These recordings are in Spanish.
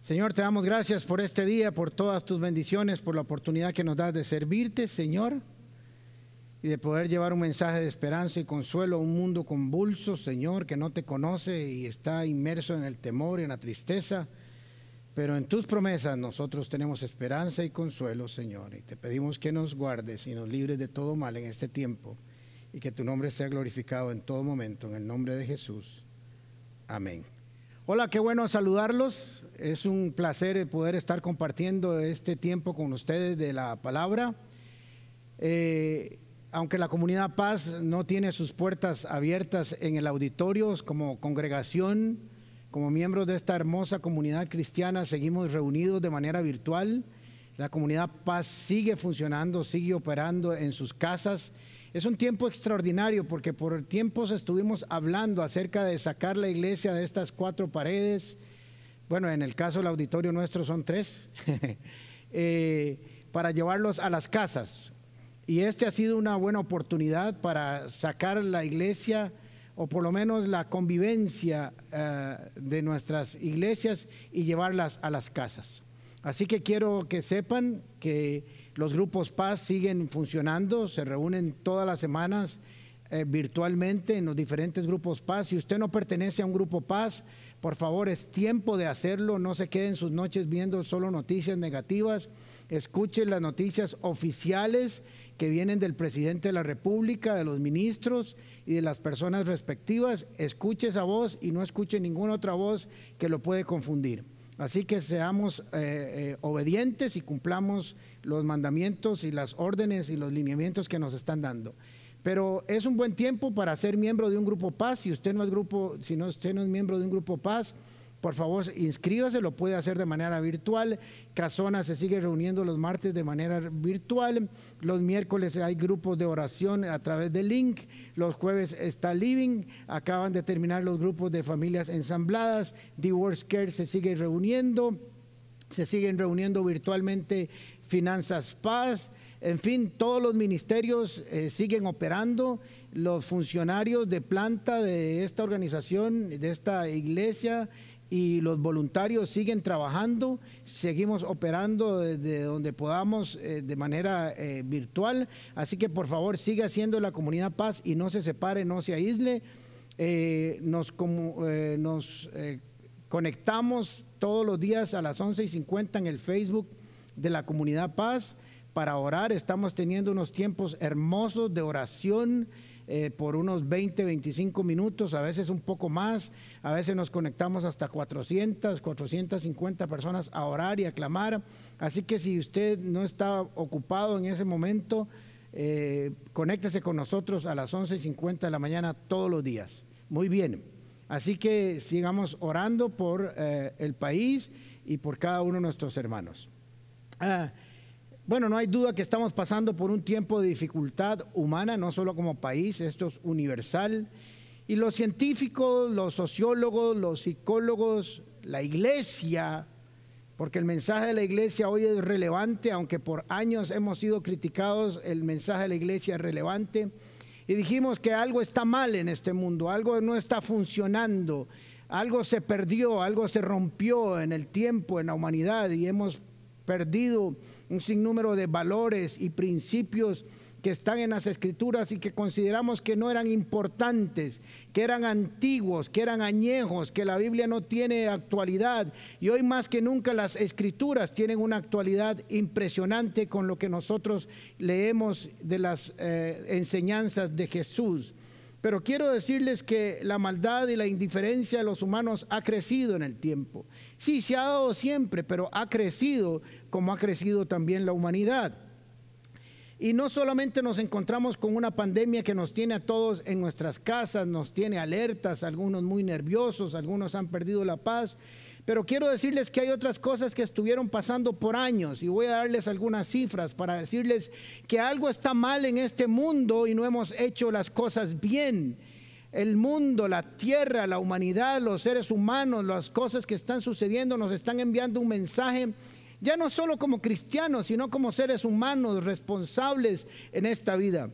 Señor, te damos gracias por este día, por todas tus bendiciones, por la oportunidad que nos das de servirte, Señor, y de poder llevar un mensaje de esperanza y consuelo a un mundo convulso, Señor, que no te conoce y está inmerso en el temor y en la tristeza. Pero en tus promesas nosotros tenemos esperanza y consuelo, Señor, y te pedimos que nos guardes y nos libres de todo mal en este tiempo, y que tu nombre sea glorificado en todo momento, en el nombre de Jesús. Amén. Hola, qué bueno saludarlos. Es un placer poder estar compartiendo este tiempo con ustedes de la palabra. Eh, aunque la comunidad Paz no tiene sus puertas abiertas en el auditorio como congregación, como miembros de esta hermosa comunidad cristiana, seguimos reunidos de manera virtual. La comunidad Paz sigue funcionando, sigue operando en sus casas es un tiempo extraordinario porque por tiempos estuvimos hablando acerca de sacar la iglesia de estas cuatro paredes. Bueno, en el caso del auditorio nuestro son tres, eh, para llevarlos a las casas. Y este ha sido una buena oportunidad para sacar la iglesia o por lo menos la convivencia eh, de nuestras iglesias y llevarlas a las casas. Así que quiero que sepan que los grupos Paz siguen funcionando, se reúnen todas las semanas eh, virtualmente en los diferentes grupos Paz. Si usted no pertenece a un grupo Paz, por favor, es tiempo de hacerlo. No se queden sus noches viendo solo noticias negativas. Escuche las noticias oficiales que vienen del presidente de la República, de los ministros y de las personas respectivas. Escuche esa voz y no escuche ninguna otra voz que lo puede confundir. Así que seamos eh, eh, obedientes y cumplamos los mandamientos y las órdenes y los lineamientos que nos están dando. Pero es un buen tiempo para ser miembro de un grupo paz. Si usted no es grupo, si no usted no es miembro de un grupo paz, por favor, inscríbase, lo puede hacer de manera virtual. Casona se sigue reuniendo los martes de manera virtual. Los miércoles hay grupos de oración a través de link. Los jueves está Living. Acaban de terminar los grupos de familias ensambladas. Worst Care se sigue reuniendo. Se siguen reuniendo virtualmente Finanzas Paz. En fin, todos los ministerios eh, siguen operando. Los funcionarios de planta de esta organización, de esta iglesia, y los voluntarios siguen trabajando, seguimos operando desde donde podamos eh, de manera eh, virtual, así que por favor siga haciendo la comunidad paz y no se separe, no se aísle. Nos, nos conectamos todos los días a las 11 y 50 en el Facebook de la comunidad paz para orar, estamos teniendo unos tiempos hermosos de oración eh, por unos 20, 25 minutos, a veces un poco más, a veces nos conectamos hasta 400, 450 personas a orar y a clamar. Así que si usted no está ocupado en ese momento, eh, conéctese con nosotros a las 11.50 de la mañana todos los días. Muy bien. Así que sigamos orando por eh, el país y por cada uno de nuestros hermanos. Ah, bueno, no hay duda que estamos pasando por un tiempo de dificultad humana, no solo como país, esto es universal. Y los científicos, los sociólogos, los psicólogos, la iglesia, porque el mensaje de la iglesia hoy es relevante, aunque por años hemos sido criticados, el mensaje de la iglesia es relevante. Y dijimos que algo está mal en este mundo, algo no está funcionando, algo se perdió, algo se rompió en el tiempo, en la humanidad y hemos perdido un sinnúmero de valores y principios que están en las escrituras y que consideramos que no eran importantes, que eran antiguos, que eran añejos, que la Biblia no tiene actualidad. Y hoy más que nunca las escrituras tienen una actualidad impresionante con lo que nosotros leemos de las eh, enseñanzas de Jesús. Pero quiero decirles que la maldad y la indiferencia de los humanos ha crecido en el tiempo. Sí, se ha dado siempre, pero ha crecido como ha crecido también la humanidad. Y no solamente nos encontramos con una pandemia que nos tiene a todos en nuestras casas, nos tiene alertas, algunos muy nerviosos, algunos han perdido la paz, pero quiero decirles que hay otras cosas que estuvieron pasando por años y voy a darles algunas cifras para decirles que algo está mal en este mundo y no hemos hecho las cosas bien. El mundo, la tierra, la humanidad, los seres humanos, las cosas que están sucediendo nos están enviando un mensaje ya no solo como cristianos, sino como seres humanos responsables en esta vida.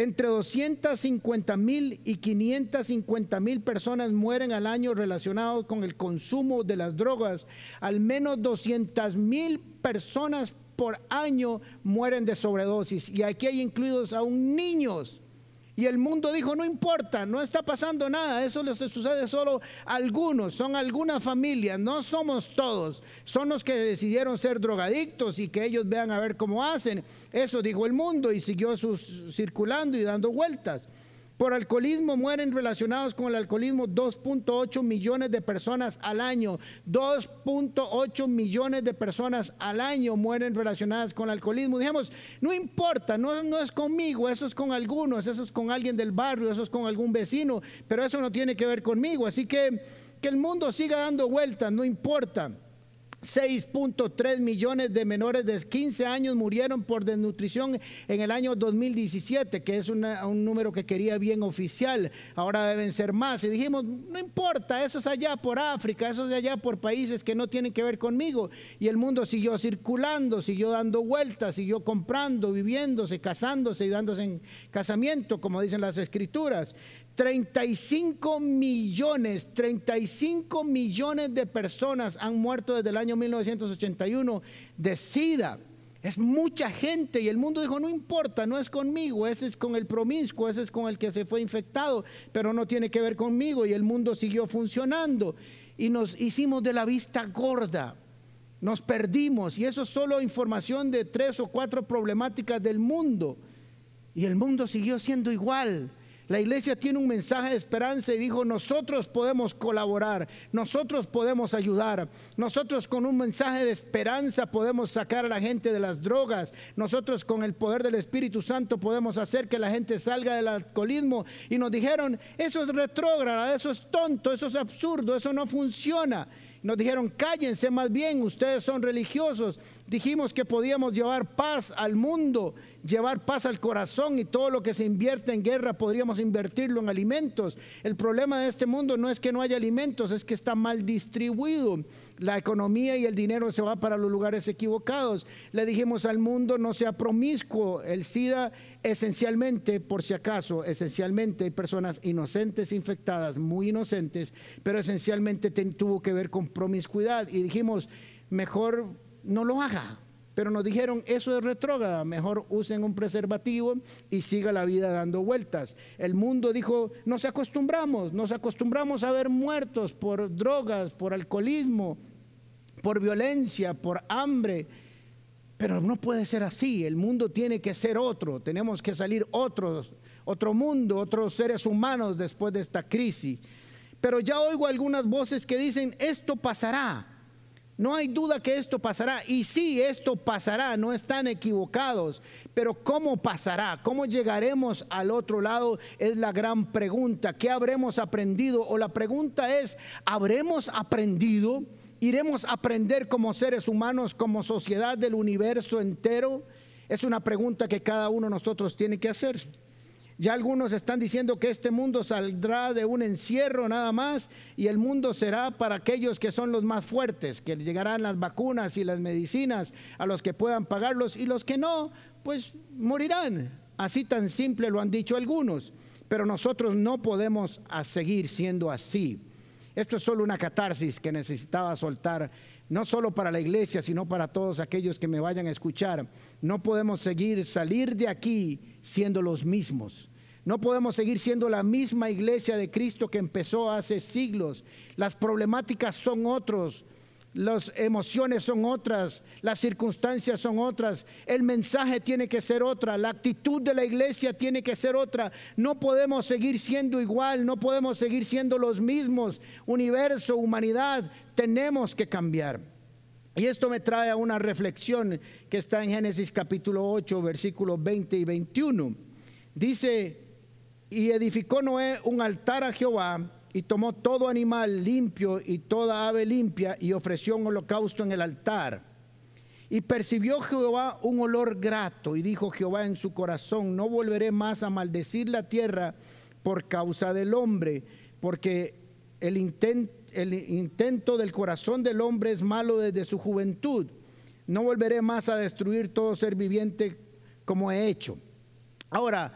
Entre 250 mil y 550 mil personas mueren al año relacionados con el consumo de las drogas. Al menos 200 mil personas por año mueren de sobredosis. Y aquí hay incluidos aún niños. Y el mundo dijo, no importa, no está pasando nada, eso les sucede solo a algunos, son algunas familias, no somos todos, son los que decidieron ser drogadictos y que ellos vean a ver cómo hacen. Eso dijo el mundo y siguió circulando y dando vueltas. Por alcoholismo mueren relacionados con el alcoholismo 2.8 millones de personas al año. 2.8 millones de personas al año mueren relacionadas con el alcoholismo. Dijimos, no importa, no, no es conmigo, eso es con algunos, eso es con alguien del barrio, eso es con algún vecino, pero eso no tiene que ver conmigo. Así que que el mundo siga dando vueltas, no importa. 6.3 millones de menores de 15 años murieron por desnutrición en el año 2017, que es un número que quería bien oficial. Ahora deben ser más. Y dijimos, no importa, eso es allá por África, eso es allá por países que no tienen que ver conmigo. Y el mundo siguió circulando, siguió dando vueltas, siguió comprando, viviéndose, casándose y dándose en casamiento, como dicen las escrituras. 35 millones, 35 millones de personas han muerto desde el año 1981 de SIDA. Es mucha gente y el mundo dijo, no importa, no es conmigo, ese es con el promiscuo, ese es con el que se fue infectado, pero no tiene que ver conmigo y el mundo siguió funcionando. Y nos hicimos de la vista gorda, nos perdimos. Y eso es solo información de tres o cuatro problemáticas del mundo. Y el mundo siguió siendo igual. La iglesia tiene un mensaje de esperanza y dijo, nosotros podemos colaborar, nosotros podemos ayudar, nosotros con un mensaje de esperanza podemos sacar a la gente de las drogas, nosotros con el poder del Espíritu Santo podemos hacer que la gente salga del alcoholismo. Y nos dijeron, eso es retrógrado, eso es tonto, eso es absurdo, eso no funciona. Nos dijeron, cállense más bien, ustedes son religiosos. Dijimos que podíamos llevar paz al mundo, llevar paz al corazón y todo lo que se invierte en guerra podríamos invertirlo en alimentos. El problema de este mundo no es que no haya alimentos, es que está mal distribuido. La economía y el dinero se va para los lugares equivocados. Le dijimos al mundo, no sea promiscuo. El SIDA esencialmente, por si acaso, esencialmente hay personas inocentes infectadas, muy inocentes, pero esencialmente tuvo que ver con promiscuidad. Y dijimos, mejor no lo haga. Pero nos dijeron, eso es retrógrada, mejor usen un preservativo y siga la vida dando vueltas. El mundo dijo, nos acostumbramos, nos acostumbramos a ver muertos por drogas, por alcoholismo, por violencia, por hambre. Pero no puede ser así, el mundo tiene que ser otro, tenemos que salir otro mundo, otros seres humanos después de esta crisis. Pero ya oigo algunas voces que dicen, esto pasará. No hay duda que esto pasará. Y sí, esto pasará, no están equivocados. Pero ¿cómo pasará? ¿Cómo llegaremos al otro lado? Es la gran pregunta. ¿Qué habremos aprendido? O la pregunta es, ¿habremos aprendido? ¿Iremos a aprender como seres humanos, como sociedad del universo entero? Es una pregunta que cada uno de nosotros tiene que hacer. Ya algunos están diciendo que este mundo saldrá de un encierro nada más y el mundo será para aquellos que son los más fuertes, que llegarán las vacunas y las medicinas a los que puedan pagarlos y los que no, pues morirán. Así tan simple lo han dicho algunos, pero nosotros no podemos seguir siendo así. Esto es solo una catarsis que necesitaba soltar, no solo para la iglesia, sino para todos aquellos que me vayan a escuchar. No podemos seguir, salir de aquí siendo los mismos. No podemos seguir siendo la misma iglesia de Cristo que empezó hace siglos. Las problemáticas son otros, las emociones son otras, las circunstancias son otras, el mensaje tiene que ser otra, la actitud de la iglesia tiene que ser otra. No podemos seguir siendo igual, no podemos seguir siendo los mismos. Universo, humanidad, tenemos que cambiar. Y esto me trae a una reflexión que está en Génesis capítulo 8, versículos 20 y 21. Dice, y edificó Noé un altar a Jehová y tomó todo animal limpio y toda ave limpia y ofreció un holocausto en el altar. Y percibió Jehová un olor grato y dijo Jehová en su corazón, no volveré más a maldecir la tierra por causa del hombre, porque el, el intento del corazón del hombre es malo desde su juventud. No volveré más a destruir todo ser viviente como he hecho. Ahora,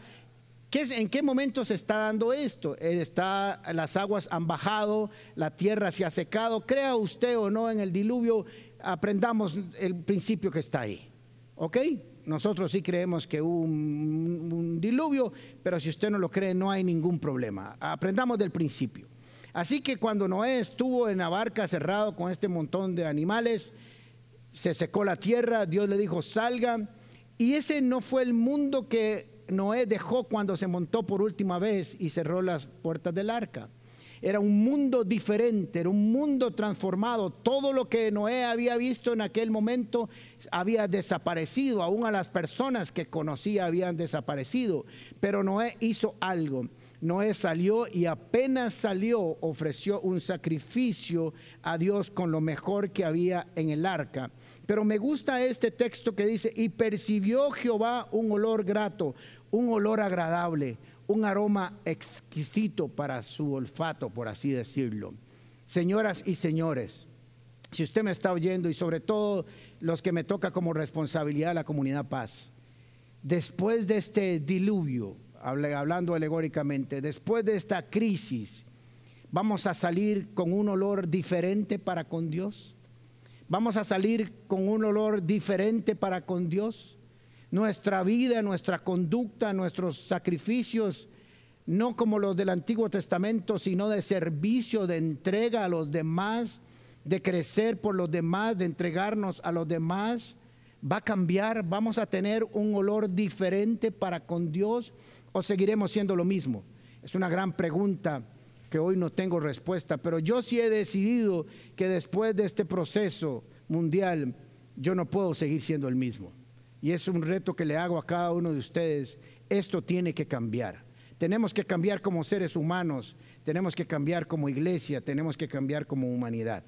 ¿En qué momento se está dando esto? Está, las aguas han bajado, la tierra se ha secado. Crea usted o no en el diluvio, aprendamos el principio que está ahí. ¿Ok? Nosotros sí creemos que hubo un, un diluvio, pero si usted no lo cree, no hay ningún problema. Aprendamos del principio. Así que cuando Noé estuvo en la barca cerrado con este montón de animales, se secó la tierra, Dios le dijo, salga. Y ese no fue el mundo que Noé dejó cuando se montó por última vez y cerró las puertas del arca. Era un mundo diferente, era un mundo transformado. Todo lo que Noé había visto en aquel momento había desaparecido. Aún a las personas que conocía habían desaparecido. Pero Noé hizo algo. Noé salió y apenas salió ofreció un sacrificio a Dios con lo mejor que había en el arca. Pero me gusta este texto que dice, y percibió Jehová un olor grato un olor agradable, un aroma exquisito para su olfato, por así decirlo. Señoras y señores, si usted me está oyendo y sobre todo los que me toca como responsabilidad la comunidad paz, después de este diluvio, hablando alegóricamente, después de esta crisis, vamos a salir con un olor diferente para con Dios. Vamos a salir con un olor diferente para con Dios nuestra vida, nuestra conducta, nuestros sacrificios, no como los del Antiguo Testamento, sino de servicio, de entrega a los demás, de crecer por los demás, de entregarnos a los demás, va a cambiar, vamos a tener un olor diferente para con Dios o seguiremos siendo lo mismo. Es una gran pregunta que hoy no tengo respuesta, pero yo sí he decidido que después de este proceso mundial yo no puedo seguir siendo el mismo y es un reto que le hago a cada uno de ustedes, esto tiene que cambiar. Tenemos que cambiar como seres humanos, tenemos que cambiar como iglesia, tenemos que cambiar como humanidad.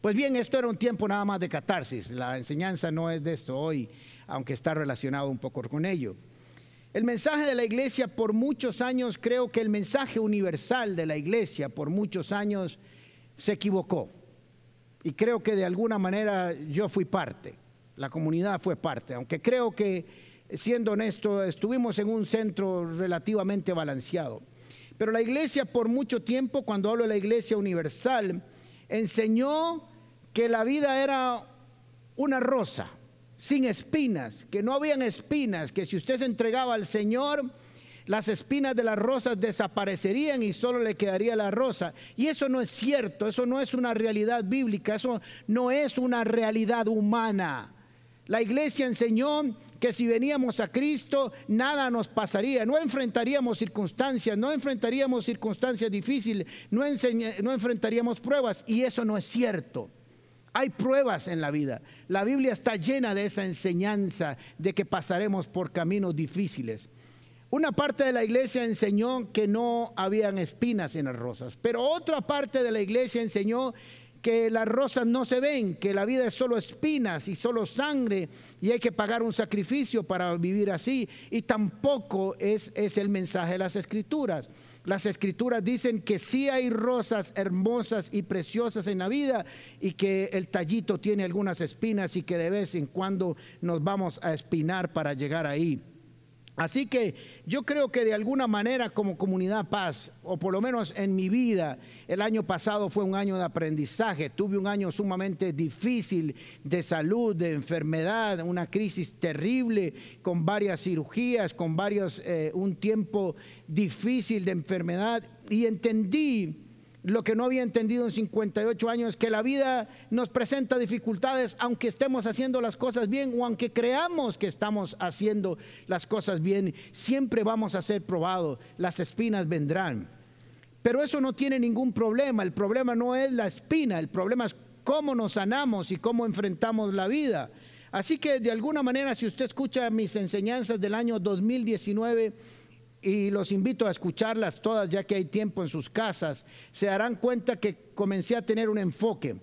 Pues bien, esto era un tiempo nada más de catarsis, la enseñanza no es de esto hoy, aunque está relacionado un poco con ello. El mensaje de la iglesia por muchos años, creo que el mensaje universal de la iglesia por muchos años se equivocó. Y creo que de alguna manera yo fui parte la comunidad fue parte, aunque creo que, siendo honesto, estuvimos en un centro relativamente balanceado. Pero la iglesia por mucho tiempo, cuando hablo de la iglesia universal, enseñó que la vida era una rosa, sin espinas, que no habían espinas, que si usted se entregaba al Señor, las espinas de las rosas desaparecerían y solo le quedaría la rosa. Y eso no es cierto, eso no es una realidad bíblica, eso no es una realidad humana. La iglesia enseñó que si veníamos a Cristo, nada nos pasaría, no enfrentaríamos circunstancias, no enfrentaríamos circunstancias difíciles, no, enfrentaríamos pruebas, y eso no es cierto. Hay pruebas en la vida. La Biblia está llena de esa enseñanza de que pasaremos por caminos difíciles. Una parte de la iglesia enseñó que no habían espinas en las rosas, pero otra parte de la iglesia enseñó que las rosas no se ven, que la vida es solo espinas y solo sangre y hay que pagar un sacrificio para vivir así. Y tampoco es, es el mensaje de las escrituras. Las escrituras dicen que sí hay rosas hermosas y preciosas en la vida y que el tallito tiene algunas espinas y que de vez en cuando nos vamos a espinar para llegar ahí. Así que yo creo que de alguna manera como comunidad paz, o por lo menos en mi vida, el año pasado fue un año de aprendizaje, tuve un año sumamente difícil de salud, de enfermedad, una crisis terrible, con varias cirugías, con varios, eh, un tiempo difícil de enfermedad, y entendí lo que no había entendido en 58 años, que la vida nos presenta dificultades aunque estemos haciendo las cosas bien o aunque creamos que estamos haciendo las cosas bien, siempre vamos a ser probados, las espinas vendrán. Pero eso no tiene ningún problema, el problema no es la espina, el problema es cómo nos sanamos y cómo enfrentamos la vida. Así que de alguna manera, si usted escucha mis enseñanzas del año 2019, y los invito a escucharlas todas ya que hay tiempo en sus casas, se darán cuenta que comencé a tener un enfoque.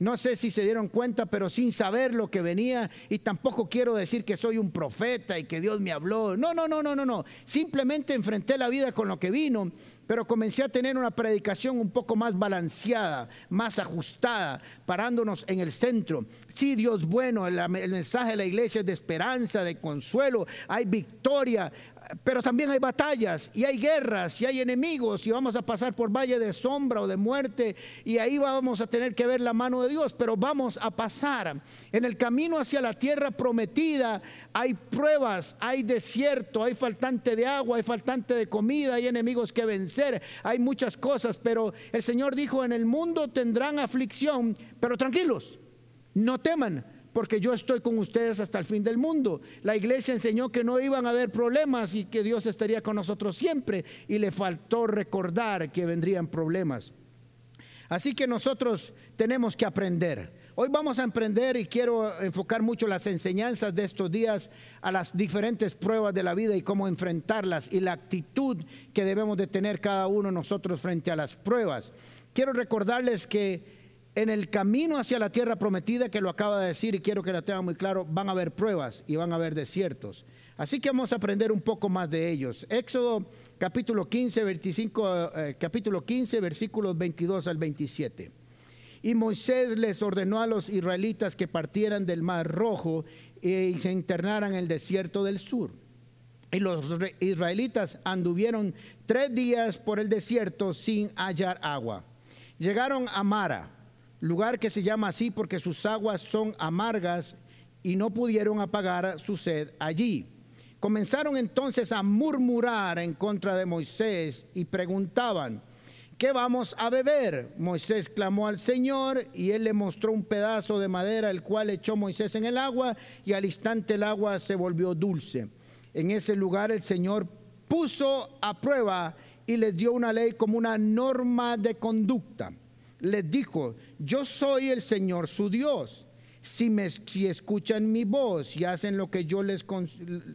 No sé si se dieron cuenta, pero sin saber lo que venía, y tampoco quiero decir que soy un profeta y que Dios me habló. No, no, no, no, no, no. Simplemente enfrenté la vida con lo que vino, pero comencé a tener una predicación un poco más balanceada, más ajustada, parándonos en el centro. Sí, Dios bueno, el, el mensaje de la iglesia es de esperanza, de consuelo, hay victoria, pero también hay batallas y hay guerras y hay enemigos y vamos a pasar por valle de sombra o de muerte y ahí vamos a tener que ver la mano de Dios, pero vamos a pasar. En el camino hacia la tierra prometida hay pruebas, hay desierto, hay faltante de agua, hay faltante de comida, hay enemigos que vencer, hay muchas cosas, pero el Señor dijo, en el mundo tendrán aflicción, pero tranquilos, no teman porque yo estoy con ustedes hasta el fin del mundo. La iglesia enseñó que no iban a haber problemas y que Dios estaría con nosotros siempre y le faltó recordar que vendrían problemas. Así que nosotros tenemos que aprender. Hoy vamos a emprender y quiero enfocar mucho las enseñanzas de estos días a las diferentes pruebas de la vida y cómo enfrentarlas y la actitud que debemos de tener cada uno nosotros frente a las pruebas. Quiero recordarles que en el camino hacia la tierra prometida, que lo acaba de decir y quiero que lo tenga muy claro, van a haber pruebas y van a haber desiertos. Así que vamos a aprender un poco más de ellos. Éxodo capítulo 15, 25, eh, capítulo 15, versículos 22 al 27. Y Moisés les ordenó a los israelitas que partieran del mar rojo y se internaran en el desierto del sur. Y los israelitas anduvieron tres días por el desierto sin hallar agua. Llegaron a Mara lugar que se llama así porque sus aguas son amargas y no pudieron apagar su sed allí. Comenzaron entonces a murmurar en contra de Moisés y preguntaban, ¿qué vamos a beber? Moisés clamó al Señor y él le mostró un pedazo de madera, el cual echó Moisés en el agua y al instante el agua se volvió dulce. En ese lugar el Señor puso a prueba y les dio una ley como una norma de conducta les dijo, yo soy el Señor su Dios. Si, me, si escuchan mi voz y hacen lo que, yo les,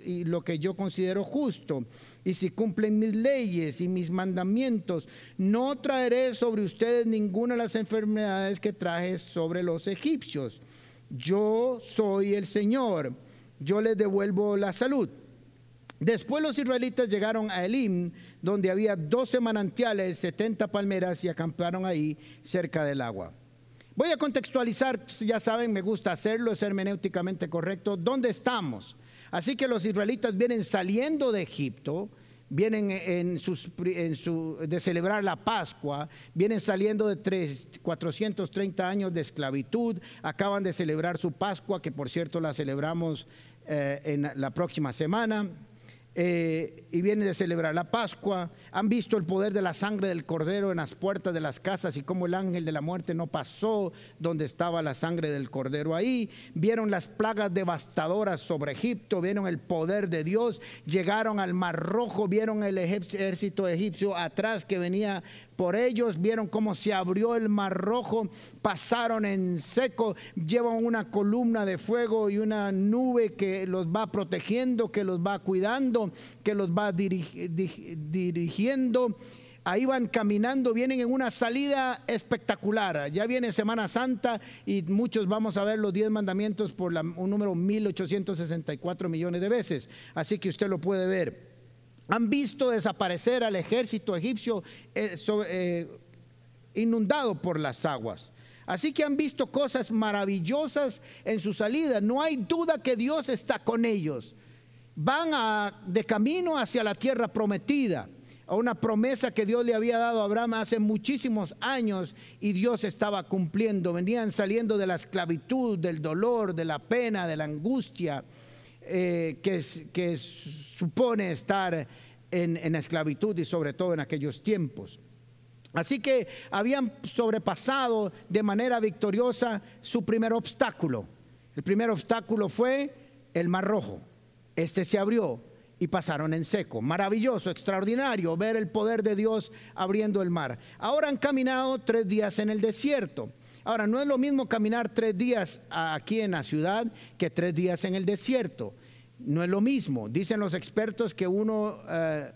lo que yo considero justo, y si cumplen mis leyes y mis mandamientos, no traeré sobre ustedes ninguna de las enfermedades que traje sobre los egipcios. Yo soy el Señor, yo les devuelvo la salud. Después los israelitas llegaron a Elim, donde había 12 manantiales, 70 palmeras y acamparon ahí cerca del agua. Voy a contextualizar, ya saben, me gusta hacerlo, es hermenéuticamente correcto, ¿dónde estamos? Así que los israelitas vienen saliendo de Egipto, vienen en, sus, su, de celebrar la Pascua, vienen saliendo de tres, 430 años de esclavitud, acaban de celebrar su Pascua, que por cierto la celebramos eh, en la próxima semana. Eh, y vienen de celebrar la Pascua, han visto el poder de la sangre del cordero en las puertas de las casas y cómo el ángel de la muerte no pasó donde estaba la sangre del cordero ahí, vieron las plagas devastadoras sobre Egipto, vieron el poder de Dios, llegaron al Mar Rojo, vieron el ejército egipcio atrás que venía por ellos, vieron cómo se abrió el mar rojo, pasaron en seco, llevan una columna de fuego y una nube que los va protegiendo, que los va cuidando, que los va dirigiendo. Ahí van caminando, vienen en una salida espectacular. Ya viene Semana Santa y muchos vamos a ver los 10 mandamientos por un número 1864 millones de veces. Así que usted lo puede ver han visto desaparecer al ejército egipcio eh, eh, inundado por las aguas. Así que han visto cosas maravillosas en su salida. No hay duda que Dios está con ellos. Van de camino hacia la tierra prometida, a una promesa que Dios le había dado a Abraham hace muchísimos años y Dios estaba cumpliendo. Venían saliendo de la esclavitud, del dolor, de la pena, de la angustia eh, que, supone estar en, en esclavitud y sobre todo en aquellos tiempos. Así que habían sobrepasado de manera victoriosa su primer obstáculo. El primer obstáculo fue el Mar Rojo. Este se abrió y pasaron en seco. Maravilloso, extraordinario ver el poder de Dios abriendo el mar. Ahora han caminado tres días en el desierto. Ahora, no es lo mismo caminar tres días aquí en la ciudad que tres días en el desierto. No es lo mismo. Dicen los expertos que uno, eh,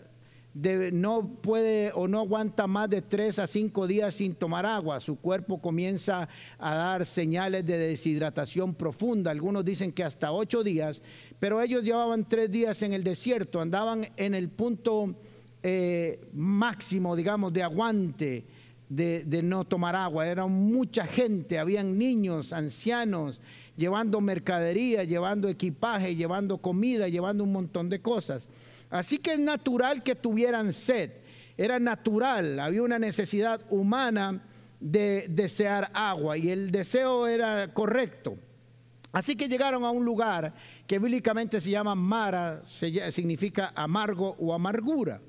no puede o no aguanta más de tres a cinco días sin tomar agua. Su cuerpo comienza a dar señales de deshidratación profunda. Algunos dicen que hasta ocho días, pero ellos llevaban tres días en el desierto, andaban en el punto eh, máximo, digamos, de aguante. De, no tomar agua. Era mucha gente, habían niños, ancianos, llevando mercadería, llevando equipaje, llevando comida, llevando un montón de cosas. Así que es natural que tuvieran sed. Era natural, había una necesidad humana de desear agua y el deseo era correcto. Así que llegaron a un lugar que bíblicamente se llama Mara, significa amargo o amargura.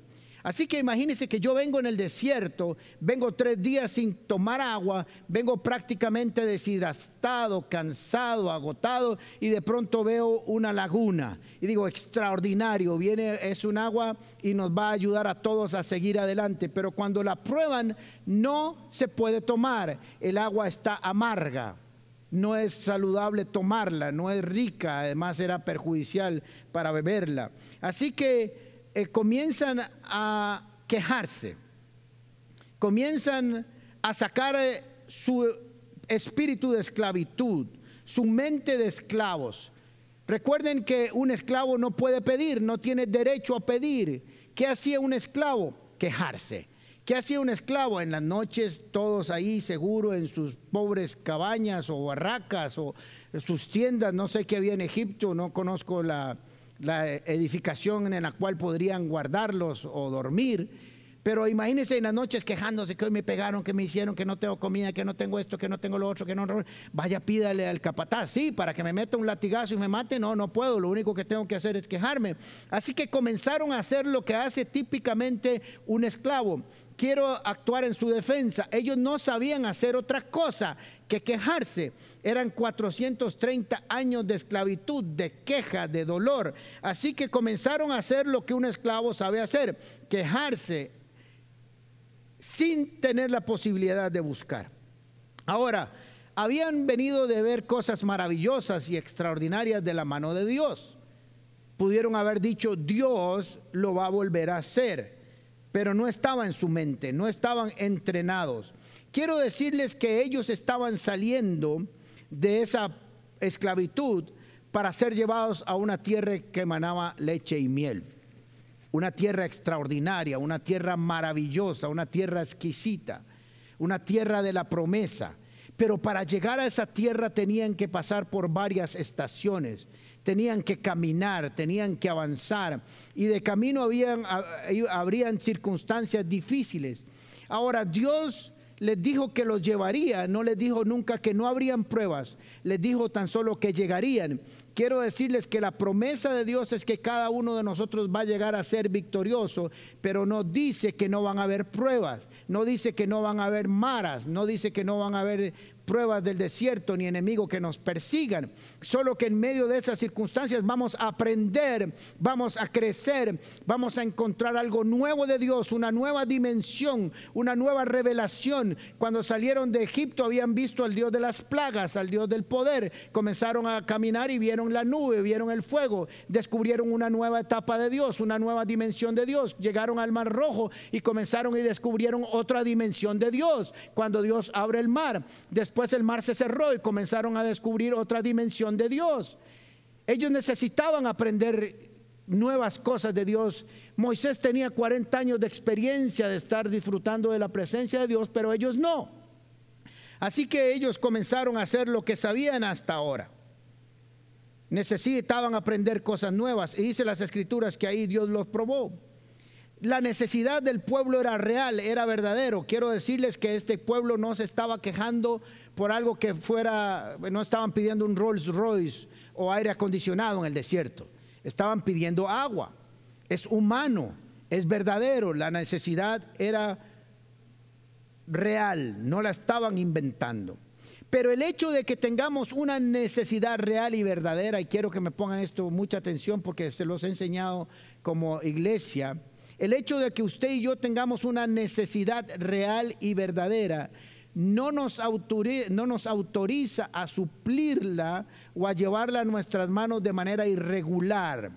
Así que imagínense que yo vengo en el desierto, vengo tres días sin tomar agua, vengo prácticamente deshidratado, cansado, agotado y de pronto veo una laguna y digo, extraordinario, viene, es un agua y nos va a ayudar a todos a seguir adelante. Pero cuando la prueban no se puede tomar, el agua está amarga no es saludable tomarla, no es rica, además era perjudicial para beberla. Así que eh, comienzan a quejarse, comienzan a sacar eh, su espíritu de esclavitud, su mente de esclavos. Recuerden que un esclavo no puede pedir, no tiene derecho a pedir. ¿Qué hacía un esclavo? Quejarse. ¿Qué hacía un esclavo? En las noches todos ahí seguro en sus pobres cabañas o barracas o sus tiendas, no sé qué había en Egipto, no conozco la, la edificación en la cual podrían guardarlos o dormir. Pero imagínense en las noches quejándose que hoy me pegaron, que me hicieron, que no tengo comida, que no tengo esto, que no tengo lo otro, que no. Vaya, pídale al capataz, sí, para que me meta un latigazo y me mate. No, no puedo. Lo único que tengo que hacer es quejarme. Así que comenzaron a hacer lo que hace típicamente un esclavo quiero actuar en su defensa. Ellos no sabían hacer otra cosa que quejarse. Eran 430 años de esclavitud, de queja, de dolor. Así que comenzaron a hacer lo que un esclavo sabe hacer, quejarse sin tener la posibilidad de buscar. Ahora, habían venido de ver cosas maravillosas y extraordinarias de la mano de Dios. Pudieron haber dicho, Dios lo va a volver a hacer pero no estaba en su mente, no estaban entrenados. Quiero decirles que ellos estaban saliendo de esa esclavitud para ser llevados a una tierra que emanaba leche y miel. Una tierra extraordinaria, una tierra maravillosa, una tierra exquisita, una tierra de la promesa. Pero para llegar a esa tierra tenían que pasar por varias estaciones tenían que caminar, tenían que avanzar y de camino habían, habrían circunstancias difíciles. Ahora Dios les dijo que los llevaría, no les dijo nunca que no habrían pruebas, les dijo tan solo que llegarían. Quiero decirles que la promesa de Dios es que cada uno de nosotros va a llegar a ser victorioso, pero no dice que no van a haber pruebas, no dice que no van a haber maras, no dice que no van a haber pruebas del desierto ni enemigos que nos persigan. Solo que en medio de esas circunstancias vamos a aprender, vamos a crecer, vamos a encontrar algo nuevo de Dios, una nueva dimensión, una nueva revelación. Cuando salieron de Egipto habían visto al Dios de las plagas, al Dios del poder. Comenzaron a caminar y vieron la nube, vieron el fuego, descubrieron una nueva etapa de Dios, una nueva dimensión de Dios. Llegaron al mar rojo y comenzaron y descubrieron otra dimensión de Dios. Cuando Dios abre el mar, Después el mar se cerró y comenzaron a descubrir otra dimensión de Dios. Ellos necesitaban aprender nuevas cosas de Dios. Moisés tenía 40 años de experiencia de estar disfrutando de la presencia de Dios, pero ellos no. Así que ellos comenzaron a hacer lo que sabían hasta ahora. Necesitaban aprender cosas nuevas. Y dice las escrituras que ahí Dios los probó la necesidad del pueblo era real, era verdadero. Quiero decirles que este pueblo no se estaba quejando por algo que fuera, no estaban pidiendo un Rolls Royce o aire acondicionado en el desierto, estaban pidiendo agua. Es humano, es verdadero, la necesidad era real, no la estaban inventando. Pero el hecho de que tengamos una necesidad real y verdadera, y quiero que me pongan esto mucha atención porque se los he enseñado como iglesia, el hecho de que usted y yo tengamos una necesidad real y verdadera no nos, autoriza, a suplirla o a llevarla a nuestras manos de manera irregular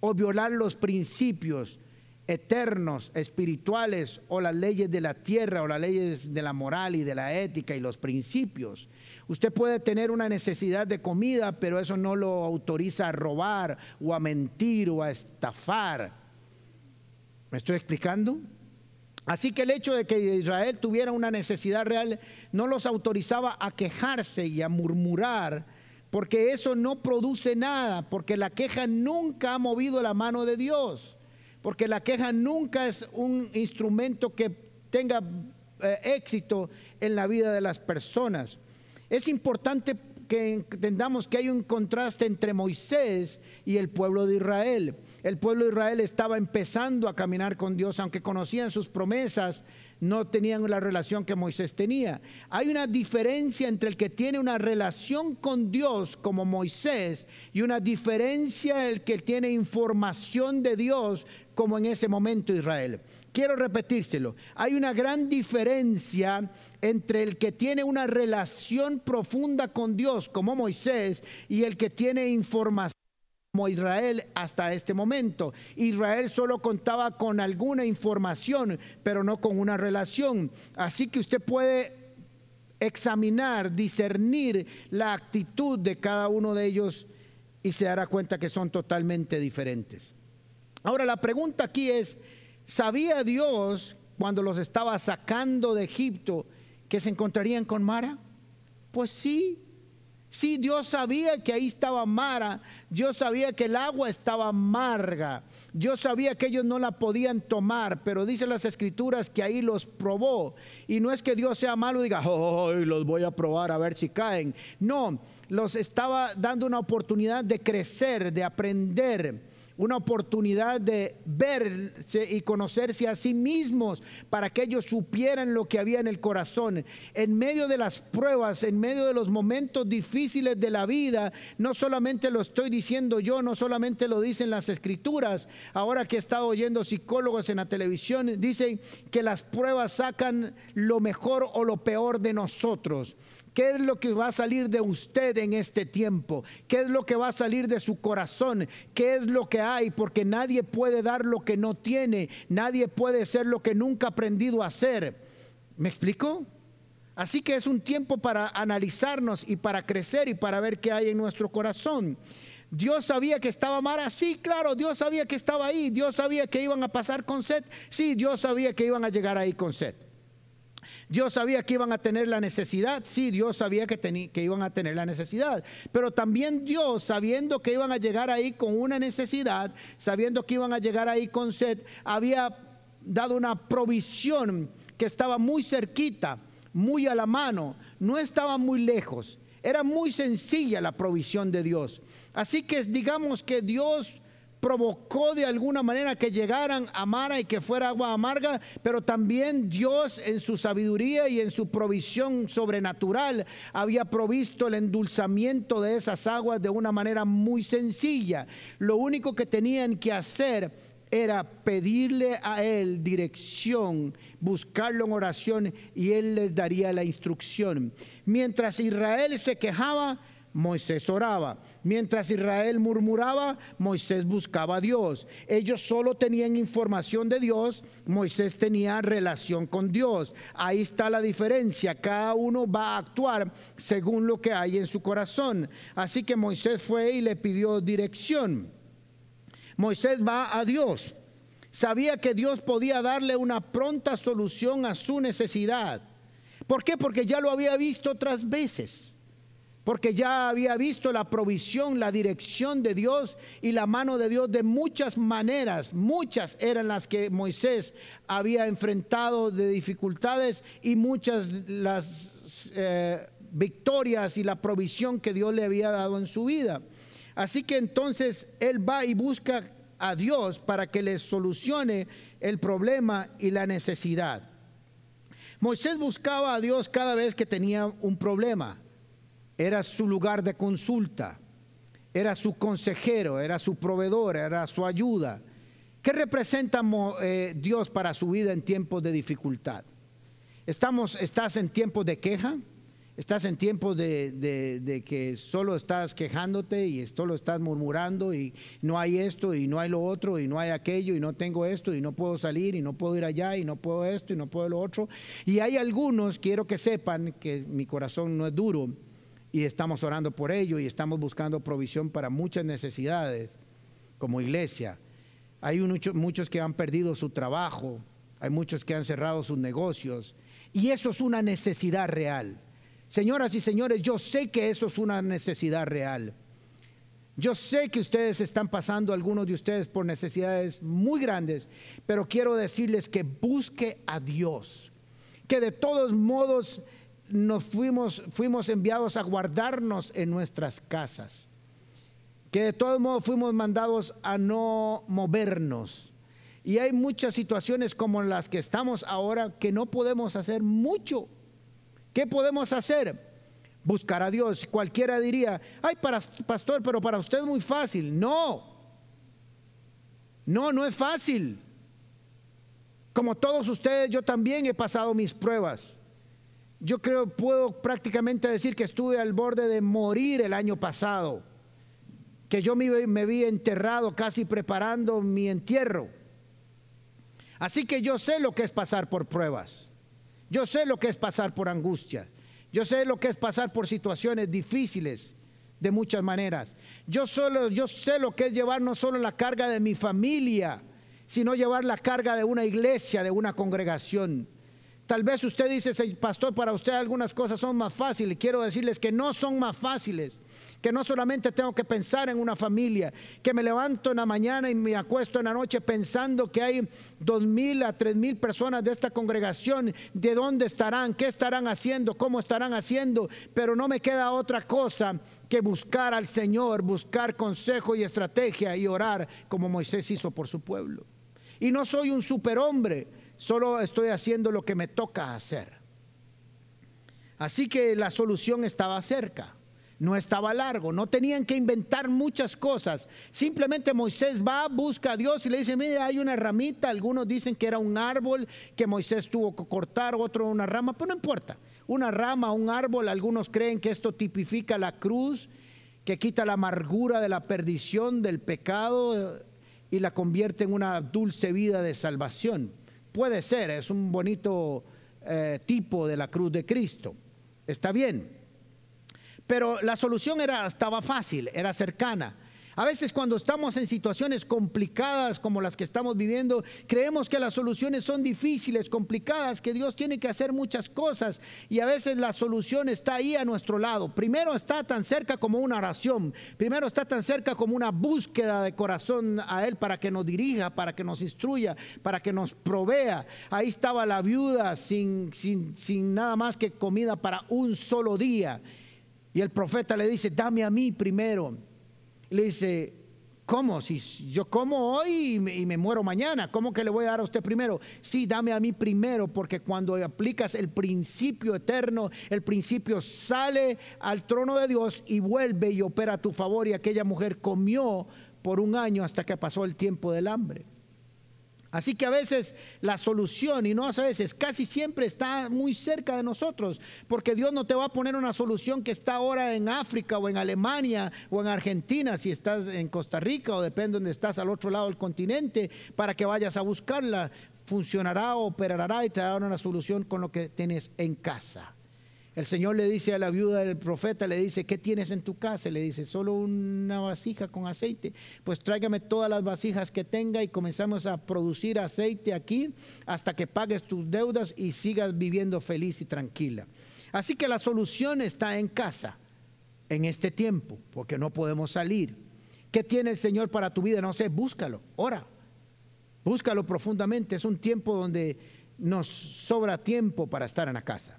o violar los principios eternos, espirituales, o las leyes de la tierra, o las leyes de la moral y de la ética y los principios. Usted puede tener una necesidad de comida, pero eso no lo autoriza a robar o a mentir o a estafar. ¿Me estoy explicando? Así que el hecho de que Israel tuviera una necesidad real no los autorizaba a quejarse y a murmurar, porque eso no produce nada, porque la queja nunca ha movido la mano de Dios porque la queja nunca es un instrumento que tenga eh, éxito en la vida de las personas. Es importante que entendamos que hay un contraste entre Moisés y el pueblo de Israel. El pueblo de Israel estaba empezando a caminar con Dios, aunque conocían sus promesas, no tenían la relación que Moisés tenía. Hay una diferencia entre el que tiene una relación con Dios como Moisés y una diferencia el que tiene información de Dios como en ese momento Israel. Quiero repetírselo. Hay una gran diferencia entre el que tiene una relación profunda con Dios como Moisés y el que tiene información como Israel hasta este momento. Israel solo contaba con alguna información, pero no con una relación. Así que usted puede examinar, discernir la actitud de cada uno de ellos y se dará cuenta que son totalmente diferentes. Ahora la pregunta aquí es, ¿sabía Dios cuando los estaba sacando de Egipto que se encontrarían con Mara? Pues sí, Sí, Dios sabía que ahí estaba Mara, Dios sabía que el agua estaba amarga, Dios sabía que ellos no la podían tomar, pero dice las escrituras que ahí los probó. Y no es que Dios sea malo y diga, oh, los voy a probar a ver si caen. No, los estaba dando una oportunidad de crecer, de aprender una oportunidad de verse y conocerse a sí mismos para que ellos supieran lo que había en el corazón. En medio de las pruebas, en medio de los momentos difíciles de la vida, no solamente lo estoy diciendo yo, no solamente lo dicen las escrituras, ahora que he estado oyendo psicólogos en la televisión, dicen que las pruebas sacan lo mejor o lo peor de nosotros. ¿Qué es lo que va a salir de usted en este tiempo? ¿Qué es lo que va a salir de su corazón? ¿Qué es lo que hay? Porque nadie puede dar lo que no tiene. Nadie puede ser lo que nunca ha aprendido a hacer. ¿Me explico? Así que es un tiempo para analizarnos y para crecer y para ver qué hay en nuestro corazón. Dios sabía que estaba Mara, sí, claro, Dios sabía que estaba ahí, Dios sabía que iban a pasar con sed, sí, Dios sabía que iban a llegar ahí con sed. Dios sabía que iban a tener la necesidad, sí, Dios sabía que, que iban a tener la necesidad, pero también Dios, sabiendo que iban a llegar ahí con una necesidad, sabiendo que iban a llegar ahí con sed, había dado una provisión que estaba muy cerquita, muy a la mano, no estaba muy lejos. Era muy sencilla la provisión de Dios. Así que digamos que Dios provocó de alguna manera que llegaran a Mara y que fuera agua amarga, pero también Dios en su sabiduría y en su provisión sobrenatural había provisto el endulzamiento de esas aguas de una manera muy sencilla. Lo único que tenían que hacer era pedirle a Él dirección, buscarlo en oración y Él les daría la instrucción. Mientras Israel se quejaba, Moisés oraba. Mientras Israel murmuraba, Moisés buscaba a Dios. Ellos solo tenían información de Dios, Moisés tenía relación con Dios. Ahí está la diferencia. Cada uno va a actuar según lo que hay en su corazón. Así que Moisés fue y le pidió dirección. Moisés va a Dios. Sabía que Dios podía darle una pronta solución a su necesidad. ¿Por qué? Porque ya lo había visto otras veces porque ya había visto la provisión, la dirección de Dios y la mano de Dios de muchas maneras. Muchas eran las que Moisés había enfrentado de dificultades y muchas las eh, victorias y la provisión que Dios le había dado en su vida. Así que entonces él va y busca a Dios para que le solucione el problema y la necesidad. Moisés buscaba a Dios cada vez que tenía un problema era su lugar de consulta, era su consejero, era su proveedor, era su ayuda. ¿Qué representa eh, Dios para su vida en tiempos de dificultad? Estamos, ¿Estás en tiempos de queja? Estás en tiempos de, que solo estás quejándote y solo estás murmurando y no hay esto y no hay lo otro y no hay aquello y no tengo esto y no puedo salir y no puedo ir allá y no puedo esto y no puedo lo otro. Y hay algunos, quiero que sepan que mi corazón no es duro y estamos orando por ello y estamos buscando provisión para muchas necesidades como iglesia. Hay muchos que han perdido su trabajo, hay muchos que han cerrado sus negocios y eso es una necesidad real. Señoras y señores, yo sé que eso es una necesidad real. Yo sé que ustedes están pasando, algunos de ustedes, por necesidades muy grandes, pero quiero decirles que busque a Dios, que de todos modos nos fuimos, fuimos enviados a guardarnos en nuestras casas, que de todos modos fuimos mandados a no movernos. Y hay muchas situaciones como las que estamos ahora que no podemos hacer mucho ¿Qué podemos hacer? Buscar a Dios. Cualquiera diría, ay, para, pastor, pero para usted es muy fácil. No, no, no es fácil. Como todos ustedes, yo también he pasado mis pruebas. Yo creo, puedo prácticamente decir que estuve al borde de morir el año pasado, que yo me, vi enterrado casi preparando mi entierro. Así que yo sé lo que es pasar por pruebas. Yo sé lo que es pasar por angustia. Yo sé lo que es pasar por situaciones difíciles de muchas maneras. Yo solo yo sé lo que es llevar no solo la carga de mi familia, sino llevar la carga de una iglesia, de una congregación. Tal vez usted dice, pastor, para usted algunas cosas son más fáciles. Quiero decirles que no son más fáciles que no solamente tengo que pensar en una familia, que me levanto en la mañana y me acuesto en la noche pensando que hay dos mil a tres mil personas de esta congregación, de dónde estarán, qué estarán haciendo, cómo estarán haciendo, pero no me queda otra cosa que buscar al Señor, buscar consejo y estrategia y orar como Moisés hizo por su pueblo. Y no soy un superhombre, solo estoy haciendo lo que me toca hacer. Así que la solución estaba cerca no estaba largo, no tenían que inventar muchas cosas. Simplemente Moisés va, busca a Dios y le dice, mire, hay una ramita, algunos dicen que era un árbol que Moisés tuvo que cortar, otro una rama, pero no importa. Una rama, un árbol, algunos creen que esto tipifica la cruz, que quita la amargura de la perdición, del pecado y la convierte en una dulce vida de salvación. Puede ser, es un bonito eh, tipo de la cruz de Cristo. Está bien. Pero la solución era, estaba fácil, era cercana. A veces cuando estamos en situaciones complicadas como las que estamos viviendo, creemos que las soluciones son difíciles, complicadas, que Dios tiene que hacer muchas cosas y a veces la solución está ahí a nuestro lado. Primero está tan cerca como una oración, primero está tan cerca como una búsqueda de corazón a Él para que nos dirija, para que nos instruya, para que nos provea. Ahí estaba la viuda sin, sin, sin nada más que comida para un solo día y el profeta le dice, dame a mí primero. Le dice, ¿cómo? Si yo como hoy y me, muero mañana, ¿cómo que le voy a dar a usted primero? Sí, dame a mí primero, porque cuando aplicas el principio eterno, el principio sale al trono de Dios y vuelve y opera a tu favor. Y aquella mujer comió por un año hasta que pasó el tiempo del hambre. Así que a veces la solución, y no a veces, casi siempre está muy cerca de nosotros, porque Dios no te va a poner una solución que está ahora en África o en Alemania o en Argentina, si estás en Costa Rica o depende de donde estás al otro lado del continente, para que vayas a buscarla. Funcionará, operará y te dará una solución con lo que tienes en casa. El Señor le dice a la viuda del profeta, le dice, ¿qué tienes en tu casa? Le dice, solo una vasija con aceite. Pues tráigame todas las vasijas que tenga y comenzamos a producir aceite aquí hasta que pagues tus deudas y sigas viviendo feliz y tranquila. Así que la solución está en casa, en este tiempo, porque no podemos salir. ¿Qué tiene el Señor para tu vida? No sé, búscalo, ora. Búscalo profundamente. Es un tiempo donde nos sobra tiempo para estar en la casa.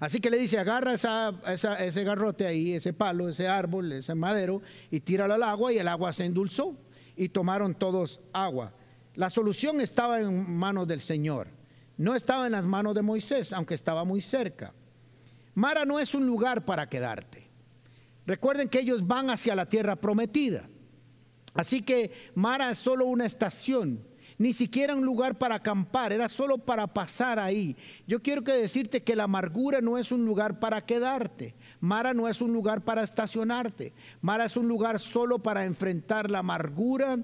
Así que le dice, agarra ese garrote ahí, ese palo, ese árbol, ese madero, y tíralo al agua y el agua se endulzó y tomaron todos agua. La solución estaba en manos del Señor, no estaba en las manos de Moisés, aunque estaba muy cerca. Mara no es un lugar para quedarte. Recuerden que ellos van hacia la tierra prometida. Así que Mara es solo una estación ni siquiera un lugar para acampar, era solo para pasar ahí. Yo quiero que decirte que la amargura no es un lugar para quedarte. Mara no es un lugar para estacionarte. Mara es un lugar solo para enfrentar la amargura,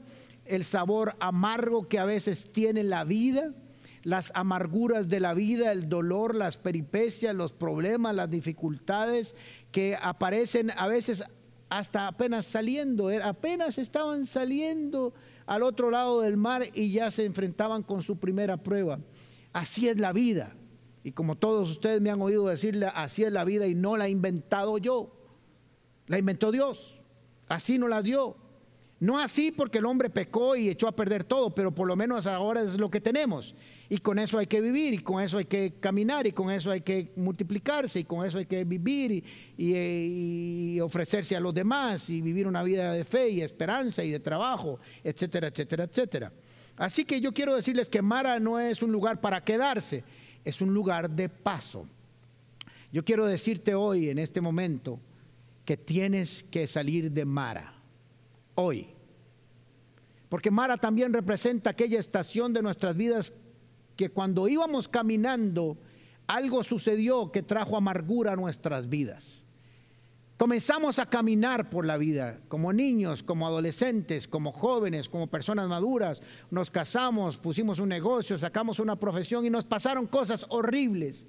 el sabor amargo que a veces tiene la vida las amarguras de la vida, el dolor, las peripecias, los problemas, las dificultades que aparecen a veces hasta apenas saliendo, eh, apenas estaban saliendo al otro lado del mar y ya se enfrentaban con su primera prueba. Así es la vida. Y como todos ustedes me han oído decirle, así es la vida y no la he inventado yo. La inventó Dios. Así no la dio. No así porque el hombre pecó y echó a perder todo, pero por lo menos ahora es lo que tenemos. Y con eso hay que vivir, y con eso hay que caminar, y con eso hay que multiplicarse, y con eso hay que vivir y, ofrecerse a los demás, y vivir una vida de fe y esperanza y de trabajo, etcétera, etcétera, etcétera. Así que yo quiero decirles que Mara no es un lugar para quedarse, es un lugar de paso. Yo quiero decirte hoy, en este momento, que tienes que salir de Mara, hoy. Porque Mara también representa aquella estación de nuestras vidas que cuando íbamos caminando, algo sucedió que trajo amargura a nuestras vidas. Comenzamos a caminar por la vida, como niños, como adolescentes, como jóvenes, como personas maduras. Nos casamos, pusimos un negocio, sacamos una profesión y nos pasaron cosas horribles.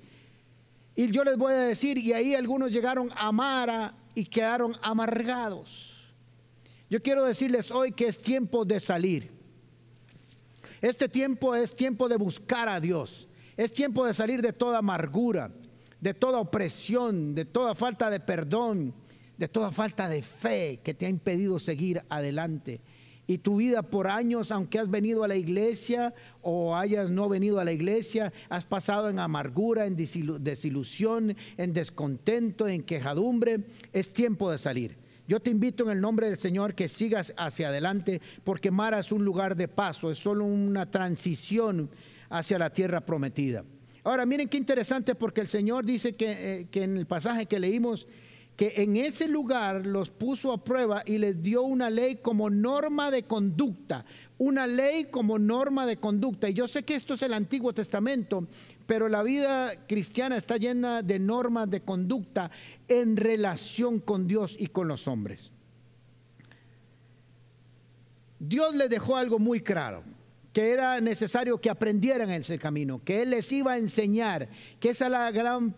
Y yo les voy a decir, y ahí algunos llegaron a Mara y quedaron amargados. Yo quiero decirles hoy que es tiempo de salir. Este tiempo es tiempo de buscar a Dios. Es tiempo de salir de toda amargura, de toda opresión, de toda falta de perdón, de toda falta de fe que te ha impedido seguir adelante. Y tu vida por años, aunque has venido a la iglesia o hayas no venido a la iglesia, has pasado en amargura, en desilusión, en descontento, en quejadumbre, es tiempo de salir. Yo te invito en el nombre del Señor que sigas hacia adelante porque Mara es un lugar de paso, es solo una transición hacia la tierra prometida. Ahora miren qué interesante porque el Señor dice que, eh, que en el pasaje que leímos, que en ese lugar los puso a prueba y les dio una ley como norma de conducta, una ley como norma de conducta. Y yo sé que esto es el Antiguo Testamento, pero la vida cristiana está llena de normas de conducta en relación con Dios y con los hombres. Dios les dejó algo muy claro, que era necesario que aprendieran ese camino, que Él les iba a enseñar, que esa es la gran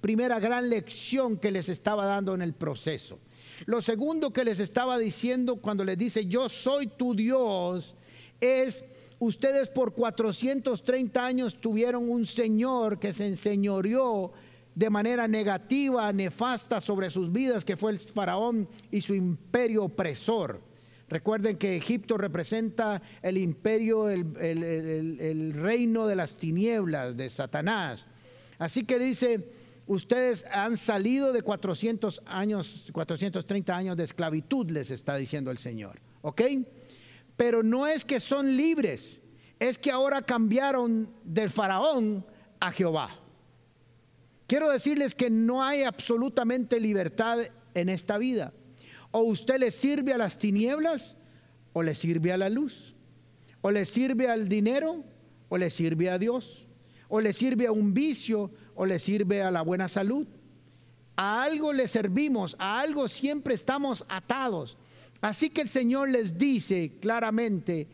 primera gran lección que les estaba dando en el proceso. Lo segundo que les estaba diciendo cuando les dice, yo soy tu Dios, es, ustedes por 430 años tuvieron un Señor que se enseñoreó de manera negativa, nefasta sobre sus vidas, que fue el faraón y su imperio opresor. Recuerden que Egipto representa el imperio, el, el reino de las tinieblas, de Satanás. Así que dice, ustedes han salido de 400 años, 430 años de esclavitud, les está diciendo el Señor. ¿Ok? Pero no es que son libres, es que ahora cambiaron del faraón a Jehová. Quiero decirles que no hay absolutamente libertad en esta vida. O usted le sirve a las tinieblas o le sirve a la luz. O le sirve al dinero o le sirve a Dios. O le sirve a un vicio o le sirve a la buena salud. A algo le servimos, a algo siempre estamos atados. Así que el Señor les dice claramente,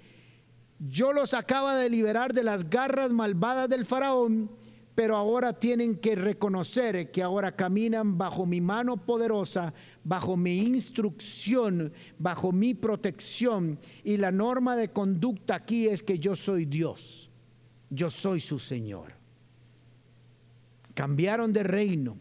yo los acaba de liberar de las garras malvadas del faraón, pero ahora tienen que reconocer que ahora caminan bajo mi mano poderosa, bajo mi instrucción, bajo mi protección. Y la norma de conducta aquí es que yo soy Dios, yo soy su Señor. Cambiaron de reino.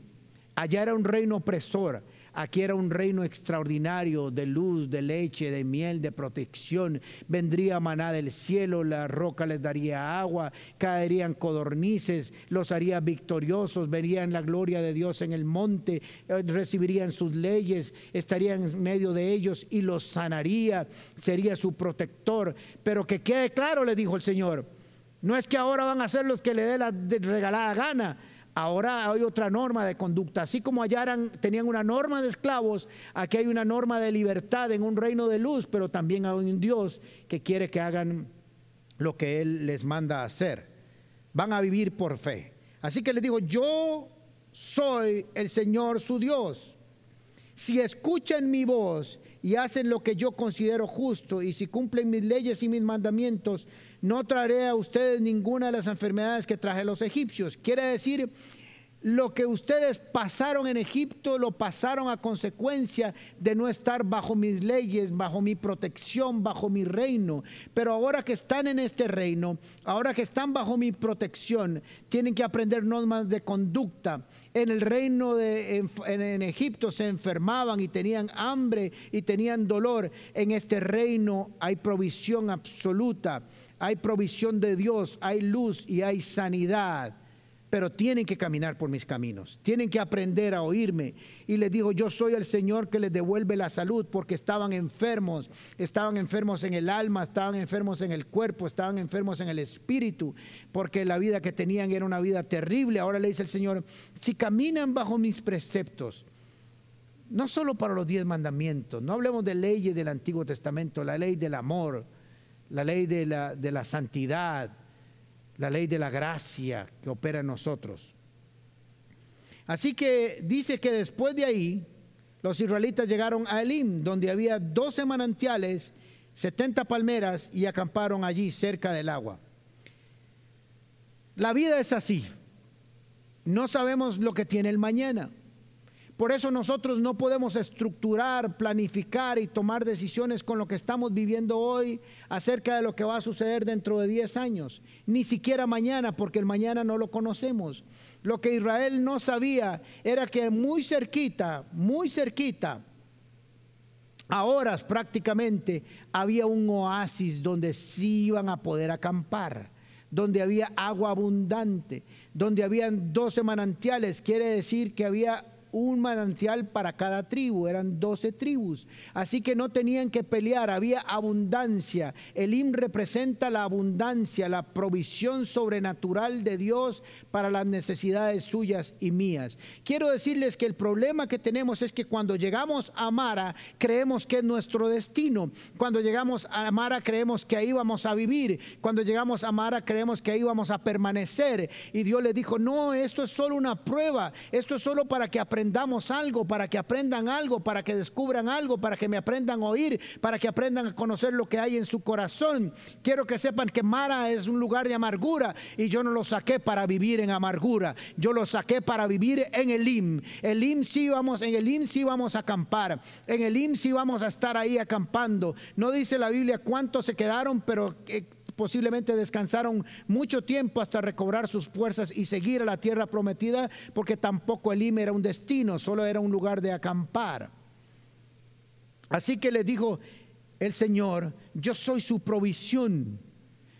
Allá era un reino opresor. Aquí era un reino extraordinario de luz, de leche, de miel, de protección. Vendría maná del cielo, la roca les daría agua, caerían codornices, los haría victoriosos, verían la gloria de Dios en el monte, eh, recibirían sus leyes, estarían en medio de ellos y los sanaría, sería su protector. Pero que quede claro, le dijo el Señor, no es que ahora van a ser los que le dé la regalada gana Ahora hay otra norma de conducta. Así como allá tenían una norma de esclavos, aquí hay una norma de libertad en un reino de luz, pero también hay un Dios que quiere que hagan lo que Él les manda hacer. Van a vivir por fe. Así que les digo, yo soy el Señor su Dios. Si escuchan mi voz y hacen lo que yo considero justo y si cumplen mis leyes y mis mandamientos, no traeré a ustedes ninguna de las enfermedades que traje los egipcios. Quiere decir lo que ustedes pasaron en Egipto lo pasaron a consecuencia de no estar bajo mis leyes, bajo mi protección, bajo mi reino. Pero ahora que están en este reino, ahora que están bajo mi protección, tienen que aprender normas de conducta. En el reino de en, Egipto se enfermaban y tenían hambre y tenían dolor. En este reino hay provisión absoluta, hay provisión de Dios, hay luz y hay sanidad pero tienen que caminar por mis caminos, tienen que aprender a oírme. Y les dijo, yo soy el Señor que les devuelve la salud porque estaban enfermos, estaban enfermos en el alma, estaban enfermos en el cuerpo, estaban enfermos en el espíritu, porque la vida que tenían era una vida terrible. Ahora le dice el Señor, si caminan bajo mis preceptos, no solo para los diez mandamientos, no hablemos de leyes del Antiguo Testamento, la ley del amor, la ley de la, de la santidad, la ley de la gracia que opera en nosotros. Así que dice que después de ahí, los israelitas llegaron a Elim, donde había 12 manantiales, 70 palmeras y acamparon allí cerca del agua. La vida es así. No sabemos lo que tiene el mañana. Por eso nosotros no podemos estructurar, planificar y tomar decisiones con lo que estamos viviendo hoy acerca de lo que va a suceder dentro de 10 años, ni siquiera mañana, porque el mañana no lo conocemos. Lo que Israel no sabía era que muy cerquita, muy cerquita, a horas prácticamente, había un oasis donde sí iban a poder acampar donde había agua abundante, donde habían 12 manantiales, quiere decir que había un manantial para cada tribu, eran doce tribus. Así que no tenían que pelear, había abundancia. Elim representa la abundancia, la provisión sobrenatural de Dios para las necesidades suyas y mías. Quiero decirles que el problema que tenemos es que cuando llegamos a Mara creemos que es nuestro destino. Cuando llegamos a Mara creemos que ahí vamos a vivir. Cuando llegamos a Mara creemos que ahí vamos a permanecer. Y Dios le dijo, no, esto es solo una prueba, esto es solo para que aprendamos aprendamos algo, para que aprendan algo, para que descubran algo, para que me aprendan a oír, para que aprendan a conocer lo que hay en su corazón. Quiero que sepan que Mara es un lugar de amargura y yo no lo saqué para vivir en amargura, yo lo saqué para vivir en el IM. El IM sí vamos, en el IM sí vamos a acampar, en el IM sí vamos a estar ahí acampando. No dice la Biblia cuántos se quedaron, pero eh, posiblemente descansaron mucho tiempo hasta recobrar sus fuerzas y seguir a la tierra prometida, porque tampoco Elim era un destino, solo era un lugar de acampar. Así que le dijo el Señor, yo soy su provisión.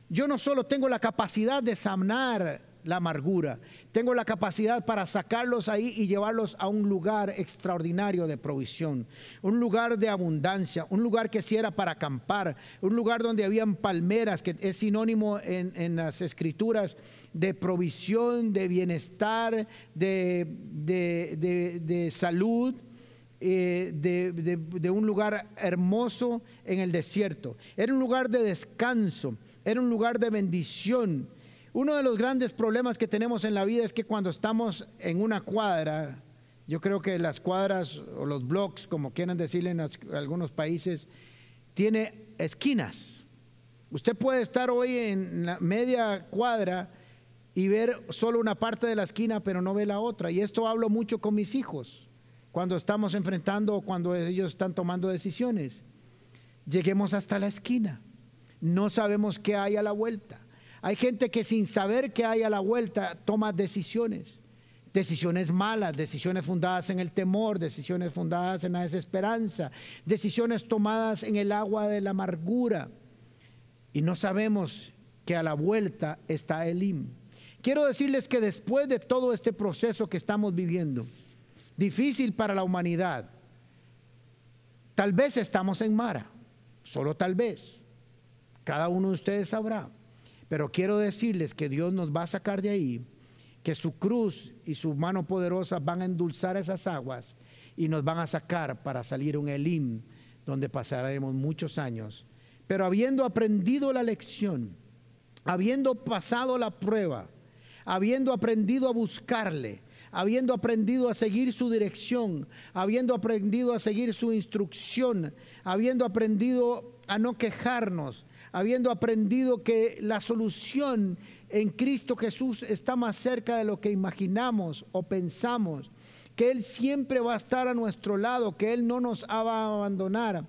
Yo no solo tengo la capacidad de sanar la amargura. Tengo la capacidad para sacarlos ahí y llevarlos a un lugar extraordinario de provisión, un lugar de abundancia, un lugar que si era para acampar, un lugar donde habían palmeras, que es sinónimo en, las escrituras de provisión, de bienestar, de, salud. Eh, de, un lugar hermoso en el desierto. Era un lugar de descanso, era un lugar de bendición. Uno de los grandes problemas que tenemos en la vida es que cuando estamos en una cuadra, yo creo que las cuadras o los blocks, como quieran decirle en algunos países, tiene esquinas. Usted puede estar hoy en la media cuadra y ver solo una parte de la esquina, pero no ve la otra. Y esto hablo mucho con mis hijos cuando estamos enfrentando o cuando ellos están tomando decisiones. Lleguemos hasta la esquina. No sabemos qué hay a la vuelta. Hay gente que sin saber qué hay a la vuelta toma decisiones. Decisiones malas, decisiones fundadas en el temor, decisiones fundadas en la desesperanza, decisiones tomadas en el agua de la amargura. Y no sabemos que a la vuelta está Elim. Quiero decirles que después de todo este proceso que estamos viviendo, difícil para la humanidad, tal vez estamos en Mara, solo tal vez. Cada uno de ustedes sabrá. Pero quiero decirles que Dios nos va a sacar de ahí, que su cruz y su mano poderosa van a endulzar esas aguas y nos van a sacar para salir un Elim, donde pasaremos muchos años. Pero habiendo aprendido la lección, habiendo pasado la prueba, habiendo aprendido a buscarle, habiendo aprendido a seguir su dirección, habiendo aprendido a seguir su instrucción, habiendo aprendido a no quejarnos, habiendo aprendido que la solución en Cristo Jesús está más cerca de lo que imaginamos o pensamos, que Él siempre va a estar a nuestro lado, que Él no nos va a abandonar,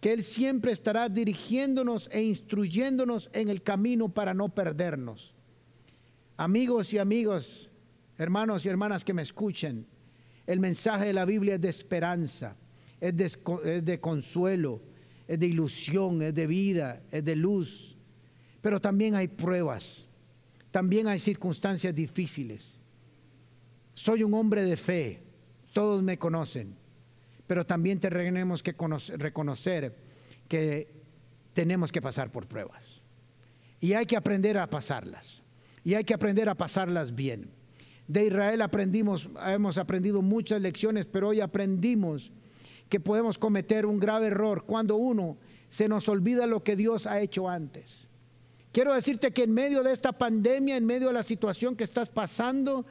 que Él siempre estará dirigiéndonos e instruyéndonos en el camino para no perdernos. Amigos y amigos, hermanos y hermanas que me escuchen, el mensaje de la Biblia es de esperanza, es de, es de consuelo, es de ilusión, es de vida, es de luz. Pero también hay pruebas, también hay circunstancias difíciles. Soy un hombre de fe, todos me conocen, pero también tenemos que reconocer que tenemos que pasar por pruebas. Y hay que aprender a pasarlas. Y hay que aprender a pasarlas bien. De Israel aprendimos, hemos aprendido muchas lecciones, pero hoy aprendimos que podemos cometer un grave error cuando uno se nos olvida lo que Dios ha hecho antes. Quiero decirte que en medio de esta pandemia, en medio de la situación que estás pasando,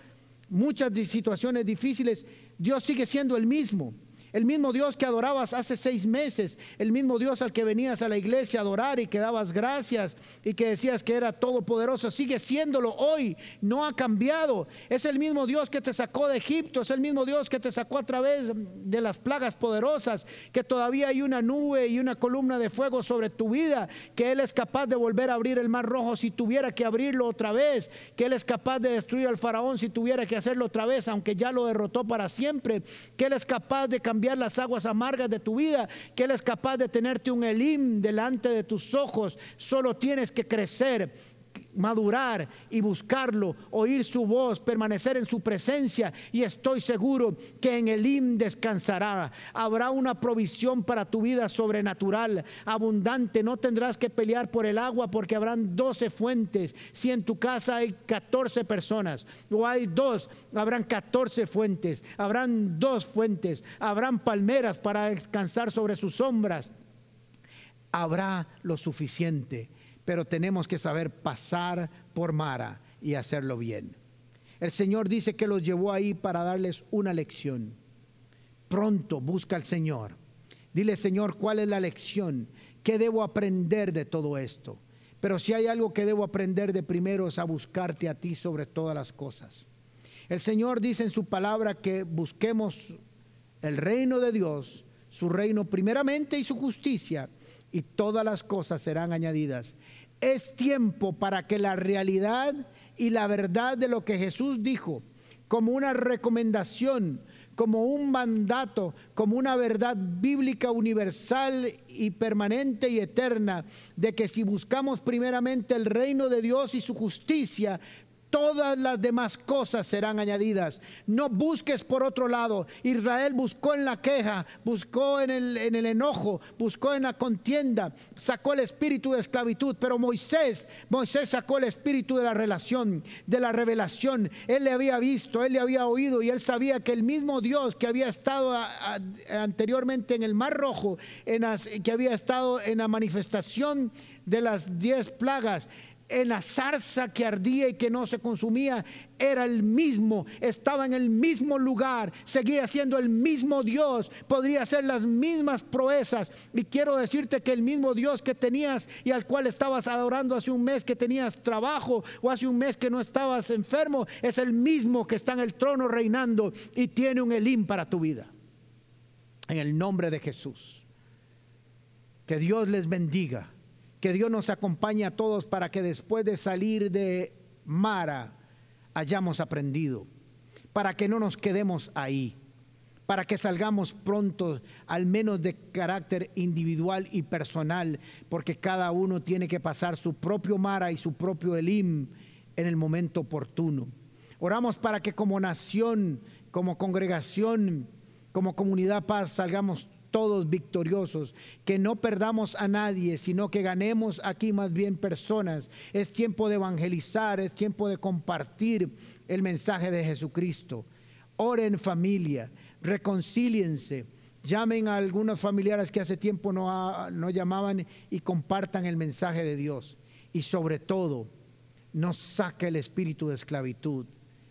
muchas situaciones difíciles, Dios sigue siendo el mismo. El mismo Dios que adorabas hace seis meses, el mismo Dios al que venías a la iglesia a adorar y que dabas gracias y que decías que era todopoderoso, sigue siéndolo hoy, no ha cambiado. Es el mismo Dios que te sacó de Egipto, es el mismo Dios que te sacó a través de las plagas poderosas, que todavía hay una nube y una columna de fuego sobre tu vida, que Él es capaz de volver a abrir el mar rojo si tuviera que abrirlo otra vez, que Él es capaz de destruir al faraón si tuviera que hacerlo otra vez, aunque ya lo derrotó para siempre, que Él es capaz de cambiar cambiar las aguas amargas de tu vida, que Él es capaz de tenerte un Elim delante de tus ojos. Solo tienes que crecer madurar y buscarlo, oír su voz, permanecer en su presencia y estoy seguro que en el IM descansará. Habrá una provisión para tu vida sobrenatural, abundante. No tendrás que pelear por el agua porque habrán 12 fuentes. Si en tu casa hay 14 personas o hay dos, habrán 14 fuentes. Habrán dos fuentes. Habrán palmeras para descansar sobre sus sombras. Habrá lo suficiente pero tenemos que saber pasar por Mara y hacerlo bien. El Señor dice que los llevó ahí para darles una lección. Pronto busca al Señor. Dile, Señor, ¿cuál es la lección? ¿Qué debo aprender de todo esto? Pero si hay algo que debo aprender de primero es a buscarte a ti sobre todas las cosas. El Señor dice en su palabra que busquemos el reino de Dios, su reino primeramente y su justicia, y todas las cosas serán añadidas. Es tiempo para que la realidad y la verdad de lo que Jesús dijo, como una recomendación, como un mandato, como una verdad bíblica universal y permanente y eterna, de que si buscamos primeramente el reino de Dios y su justicia, todas las demás cosas serán añadidas. No busques por otro lado. Israel buscó en la queja, buscó en el, en el, enojo, buscó en la contienda, sacó el espíritu de esclavitud. Pero Moisés, Moisés sacó el espíritu de la relación, de la revelación. Él le había visto, él le había oído y él sabía que el mismo Dios que había estado anteriormente en el Mar Rojo, en que había estado en la manifestación de las diez plagas, en la zarza que ardía y que no se consumía, era el mismo, estaba en el mismo lugar, seguía siendo el mismo Dios, podría hacer las mismas proezas. Y quiero decirte que el mismo Dios que tenías y al cual estabas adorando hace un mes que tenías trabajo o hace un mes que no estabas enfermo, es el mismo que está en el trono reinando y tiene un Elim para tu vida. En el nombre de Jesús. Que Dios les bendiga que Dios nos acompañe a todos para que después de salir de Mara hayamos aprendido, para que no nos quedemos ahí, para que salgamos pronto, al menos de carácter individual y personal, porque cada uno tiene que pasar su propio Mara y su propio Elim en el momento oportuno. Oramos para que como nación, como congregación, como comunidad paz salgamos todos victoriosos, que no perdamos a nadie, sino que ganemos aquí más bien personas. Es tiempo de evangelizar, es tiempo de compartir el mensaje de Jesucristo. Oren familia, reconcíliense, llamen a algunos familiares que hace tiempo no, no llamaban y compartan el mensaje de Dios. y sobre todo, no saque el espíritu de esclavitud,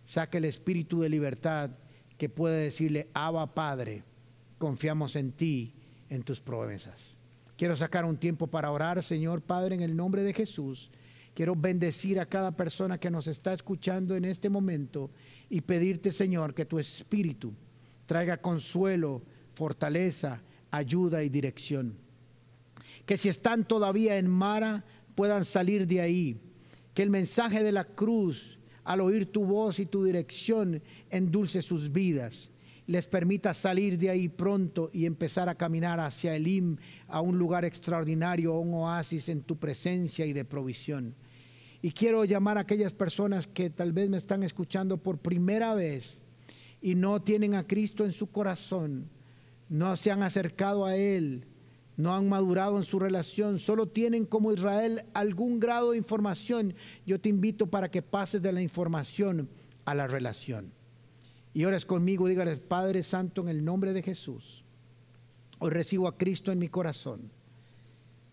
saque el espíritu de libertad que puede decirle, Abba Padre, confiamos en ti, en tus promesas. Quiero sacar un tiempo para orar, Señor Padre, en el nombre de Jesús. Quiero bendecir a cada persona que nos está escuchando en este momento y pedirte, Señor, que tu espíritu traiga consuelo, fortaleza, ayuda y dirección. Que si están todavía en Mara, puedan salir de ahí. Que el mensaje de la cruz, al oír tu voz y tu dirección, endulce sus vidas. Les permita salir de ahí pronto y empezar a caminar hacia el IM, a un lugar extraordinario, a un oasis en tu presencia y de provisión. Y quiero llamar a aquellas personas que tal vez me están escuchando por primera vez y no tienen a Cristo en su corazón, no se han acercado a Él, no han madurado en su relación, solo tienen como Israel algún grado de información. Yo te invito para que pases de la información a la relación. Y ores conmigo, dígales, Padre Santo, en el nombre de Jesús, hoy recibo a Cristo en mi corazón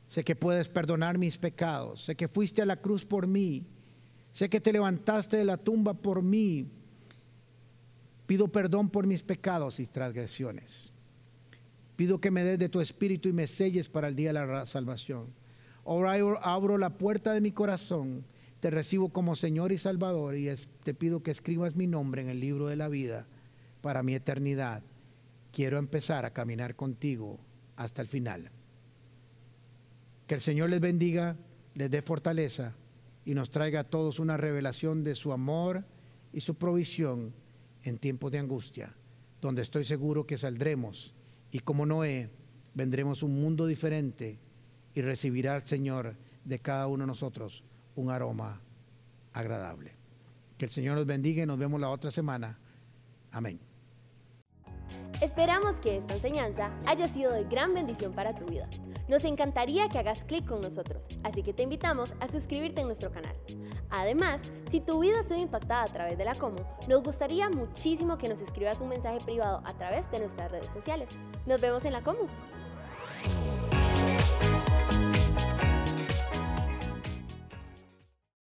Sé que puedes perdonar mis pecados. Sé que fuiste a la cruz por mí. Sé que te levantaste de la tumba por mí. Pido perdón por mis pecados y transgresiones. Pido que me des de tu espíritu y me selles para el día de la salvación. Ahora abro la puerta de mi corazón. Te recibo como Señor y Salvador y te pido que escribas mi nombre en el libro de la vida para mi eternidad. Quiero empezar a caminar contigo hasta el final. Que el Señor les bendiga, les dé fortaleza y nos traiga a todos una revelación de su amor y su provisión en tiempos de angustia, donde estoy seguro que saldremos y como Noé vendremos un mundo diferente y recibirá al Señor de cada uno de nosotros un aroma agradable. Que el Señor nos bendiga y nos vemos la otra semana. Amén. Esperamos que esta enseñanza haya sido de gran bendición para tu vida. Nos encantaría que hagas clic con nosotros, así que te invitamos a suscribirte en nuestro canal. Además, si tu vida ha sido impactada a través de la Como, nos gustaría muchísimo que nos escribas un mensaje privado a través de nuestras redes sociales. Nos vemos en la Como.